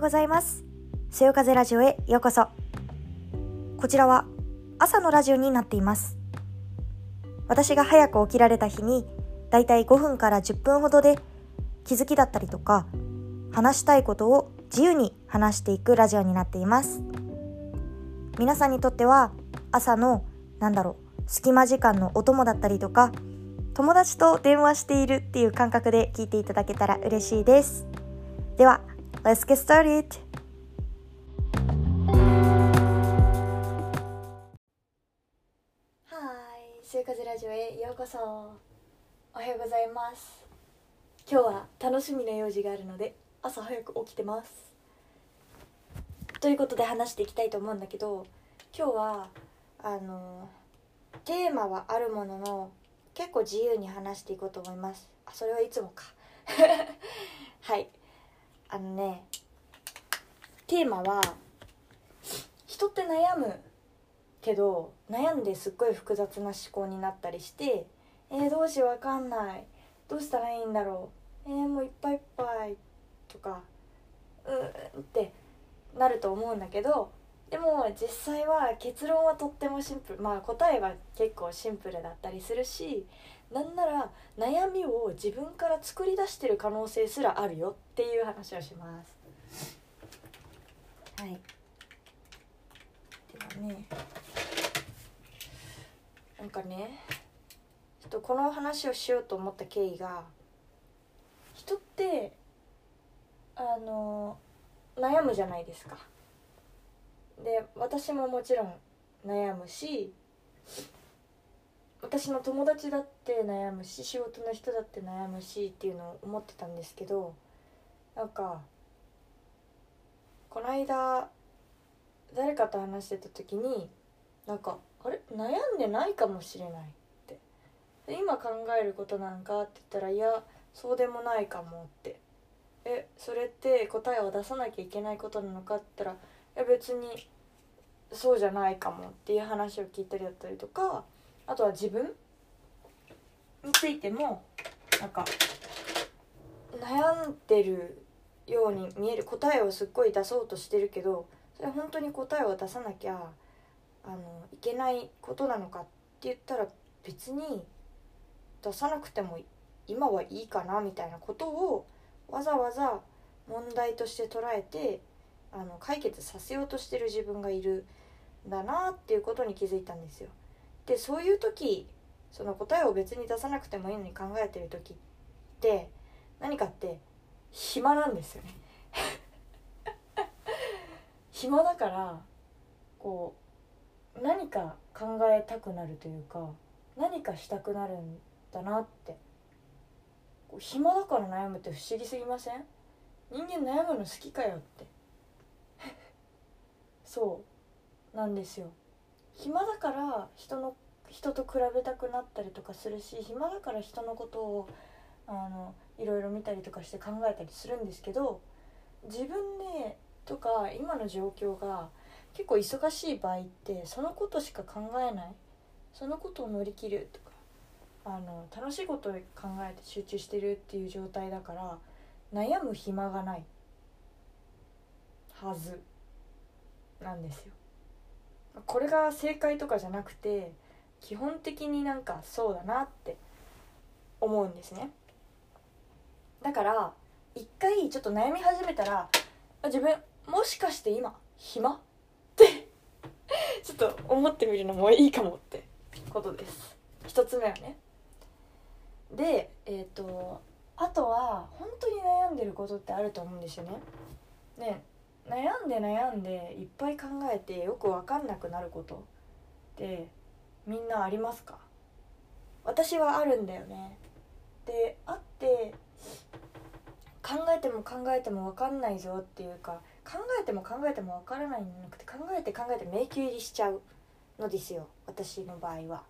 うございます。そよ風ラジオへようこそ。こちらは朝のラジオになっています。私が早く起きられた日に、だいたい5分から10分ほどで気づきだったりとか、話したいことを自由に話していくラジオになっています。皆さんにとっては朝の、なんだろう、隙間時間のお供だったりとか、友達と電話しているっていう感覚で聞いていただけたら嬉しいです。では、Let's get started! はい、週風ラジオへようこそ。おはようございます。今日は楽しみな用事があるので朝早く起きてます。ということで話していきたいと思うんだけど、今日はあのテーマはあるものの結構自由に話していこうと思います。あ、それはいつもか。はい。あのね、テーマは人って悩むけど悩んですっごい複雑な思考になったりしてえー、どうしようわかんない。どうしたらいいんだろう。えー、もういっぱいいっぱいとかうーんってなると思うんだけどでも実際は結論はとってもシンプルまあ答えは結構シンプルだったりするしなんなら悩みを自分から作り出してる可能性すらあるよっていう話をします。はい。ではねなんかねちょっとこの話をしようと思った経緯が人ってあの悩むじゃないですか。で私ももちろん悩むし私の友達だって悩むし仕事の人だって悩むしっていうのを思ってたんですけどなんかこの間誰かと話してた時になんかあれ？悩んでないかもしれないって。今考えることなんかって言ったらいやそうでもないかもって。えそれって答えを出さなきゃいけないことなのかって言ったらいや別にそうじゃないかもっていう話を聞いたりだったりとかあとは自分についてもなんか悩んでるように見える答えをすっごい出そうとしてるけどそれ本当に答えを出さなきゃあのいけないことなのかって言ったら別に出さなくても今はいいかなみたいなことをわざわざ問題として捉えてあの解決させようとしてる自分がいるだなっていうことに気づいたんですよ。でそういう時その答えを別に出さなくてもいいのに考えてる時って何かって暇なんですよね。暇だからこう何か考えたくなるというか何かしたくなるんだなって。こう暇だから悩むって不思議すぎません？人間悩むの好きかよって。そう。なんですよ暇だから人の人と比べたくなったりとかするし暇だから人のことをあのいろいろ見たりとかして考えたりするんですけど自分でとか今の状況が結構忙しい場合ってそのことしか考えないそのことを乗り切るとかあの楽しいことを考えて集中してるっていう状態だから悩む暇がないはずなんですよ。これが正解とかじゃなくて基本的になんかそうだなって思うんですね。だから一回ちょっと悩み始めたら自分もしかして今暇？ってちょっと思ってみるのもいいかもってことです。一つ目はね。でえっ、とあとは本当に悩んでることってあると思うんですよね。ね悩んで悩んでいっぱい考えてよく分かんなくなることってみんなありますか？私はあるんだよね。であって考えても考えても分かんないぞっていうか考えても考えても分からないんじゃなくて考えて考えて迷宮入りしちゃうのですよ。私の場合は。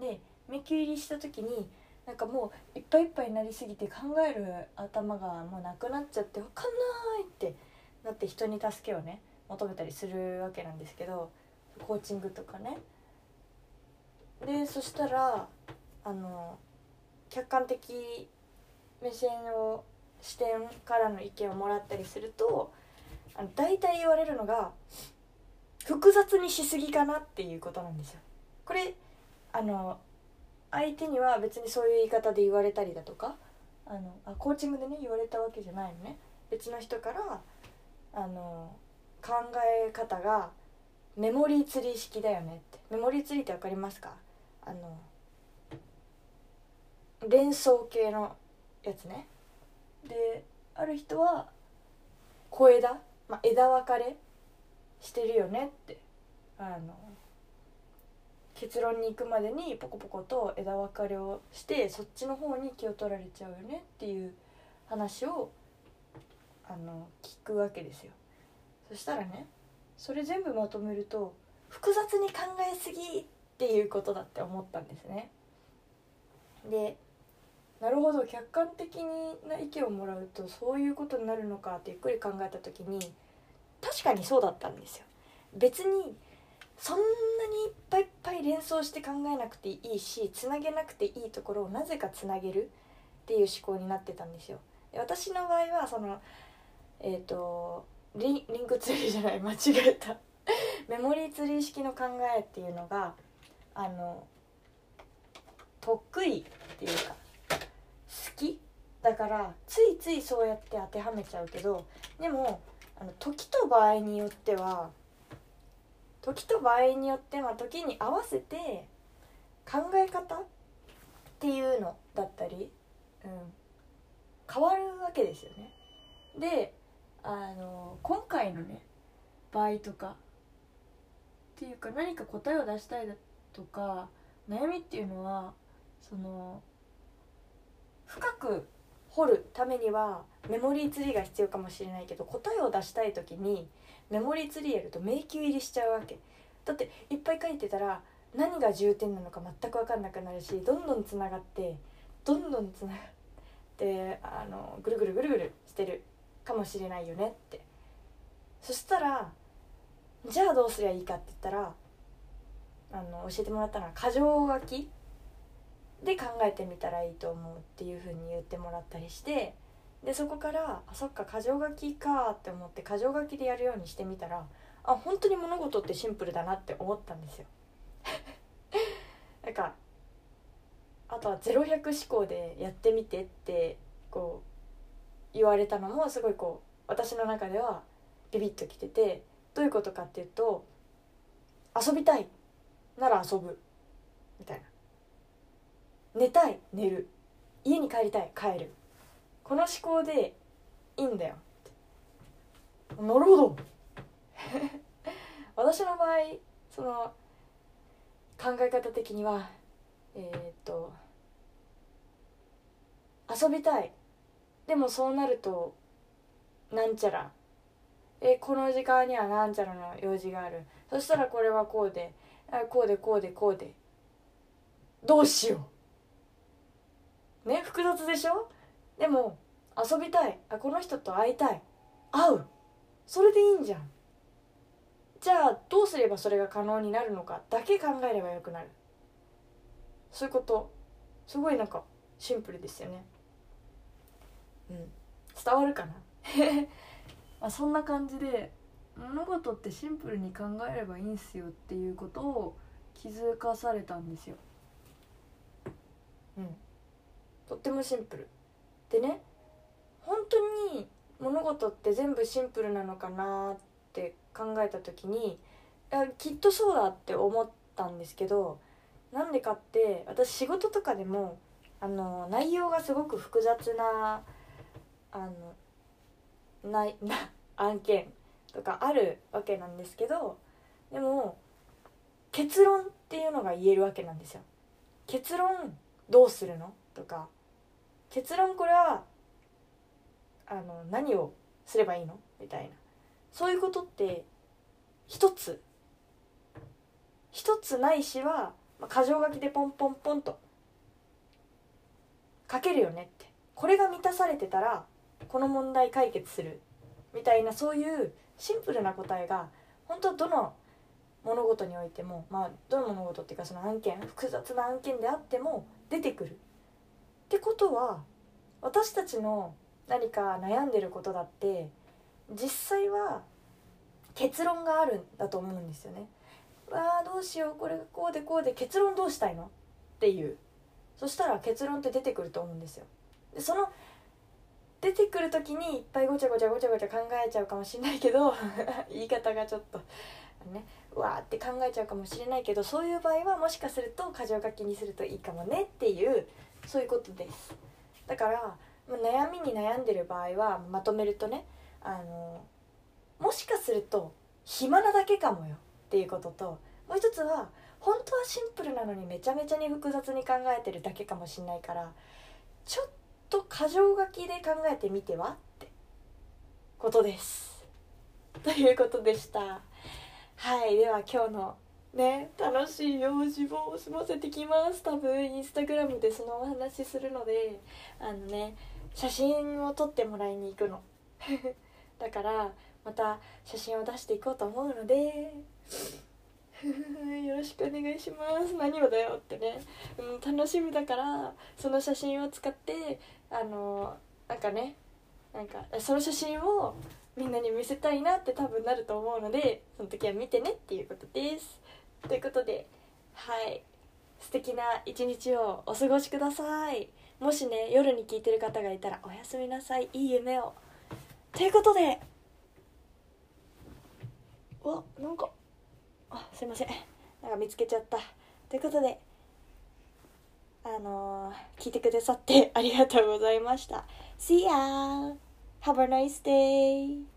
で迷宮入りした時になんかもういっぱいいっぱいになりすぎて考える頭がもうなくなっちゃって分かんないってなって人に助けをね求めたりするわけなんですけどコーチングとかねでそしたらあの客観的目線を視点からの意見をもらったりするとあの大体言われるのが複雑にしすぎかなっていうことなんですよ。これあの相手には別にそういう言い方で言われたりだとかあのあコーチングでね言われたわけじゃないのね別の人からあの考え方がメモリーツリー式だよねって。メモリーツリーって分かりますか？あの連想系のやつね。である人は小枝、まあ、枝分かれしてるよねって。あの結論に行くまでにポコポコと枝分かれをしてそっちの方に気を取られちゃうよねっていう話をあの聞くわけですよ。そしたらねそれ全部まとめると複雑に考えすぎっていうことだって思ったんですね。でなるほど客観的な意見をもらうとそういうことになるのかってゆっくり考えた時に確かにそうだったんですよ。別にそんなにいっぱいいっぱい連想して考えなくていいしつなげなくていいところをなぜかつなげるっていう思考になってたんですよ。で私の場合はそのえっ、ー、とリンリンクツリーじゃない間違えた メモリーツリー式の考えっていうのがあの得意っていうか好きだからついついそうやって当てはめちゃうけどでもあの時と場合によっては時と場合によっては時に合わせて考え方っていうのだったり、うん、変わるわけですよね。であの今回のね場合とかっていうか何か答えを出したいだとか悩みっていうのはその深く掘るためにはメモリーツリーが必要かもしれないけど答えを出したい時にメモリーツリーやると迷宮入りしちゃうわけ。だっていっぱい書いてたら何が重点なのか全く分かんなくなるしどんどんつながってどんどんつながってあのぐるぐるぐるぐるしてる。かもしれないよねって。そしたらじゃあどうすりゃいいかって言ったらあの教えてもらったのは箇条書きで考えてみたらいいと思うっていうふうに言ってもらったりしてでそこからあそっか箇条書きかって思って箇条書きでやるようにしてみたらあ本当に物事ってシンプルだなって思ったんですよ。なんかあとは0100思考でやってみてってこう言われたのもすごいこう私の中ではビビッときててどういうことかっていうと遊びたいなら遊ぶみたいな。寝たい寝る。家に帰りたい帰る。この思考でいいんだよ。なるほど。私の場合その考え方的にはえー、っと遊びたいでもそうなるとなんちゃら。えこの時間にはなんちゃらの用事がある。そしたらこれはこうでこうでこうでこうで。どうしよう。ね複雑でしょ？でも遊びたい。あこの人と会いたい。会う。それでいいんじゃん。じゃあどうすればそれが可能になるのかだけ考えればよくなる。そういうこと。すごいなんかシンプルですよね。うん。伝わるかな？まあそんな感じで物事ってシンプルに考えればいいんすよっていうことを気づかされたんですよ。うん。とってもシンプル。でね本当に物事って全部シンプルなのかなって考えた時にきっとそうだって思ったんですけどなんでかって私仕事とかでもあの内容がすごく複雑なあのないな案件とかあるわけなんですけどでも結論っていうのが言えるわけなんですよ。結論どうするのとか結論これはあの何をすればいいのみたいな。そういうことって一つ。一つないしは、まあ、箇条書きでポンポンポンと書けるよねって。これが満たされてたらこの問題解決する。みたいなそういうシンプルな答えが本当どの物事においてもまあどの物事っていうかその案件複雑な案件であっても出てくる。ってことは私たちの何か悩んでることだって実際は結論があるんだと思うんですよね。わあどうしようこれがこうでこうで結論どうしたいの？っていう。そしたら結論って出てくると思うんですよ。でその出てくる時にいっぱいごちゃごちゃごちゃごちゃ考えちゃうかもしれないけど 言い方がちょっとねわーって考えちゃうかもしれないけどそういう場合はもしかすると箇条書きにするといいかもねっていうそういうことです。だから悩みに悩んでる場合はまとめるとねあのもしかすると暇なだけかもよっていうことともう一つは本当はシンプルなのにめちゃめちゃに複雑に考えてるだけかもしれないからちょっとと箇条書きで考えてみては？って。ことです。ということでした。はい。では今日のね楽しい用事を済ませてきます。多分インスタグラムでそのお話するのであのね写真を撮ってもらいに行くの。だからまた写真を出していこうと思うので。よろしくお願いします。何をだよってね、うん、楽しみだからその写真を使ってあのなんかねなんかその写真をみんなに見せたいなって多分なると思うのでその時は見てねっていうことです。ということではい。素敵な一日をお過ごしください。もしね夜に聞いてる方がいたらおやすみなさい。いい夢を。ということで。わなんかあすいませんなんか見つけちゃったということであのー、聞いてくださってありがとうございました See ya! Have a nice day!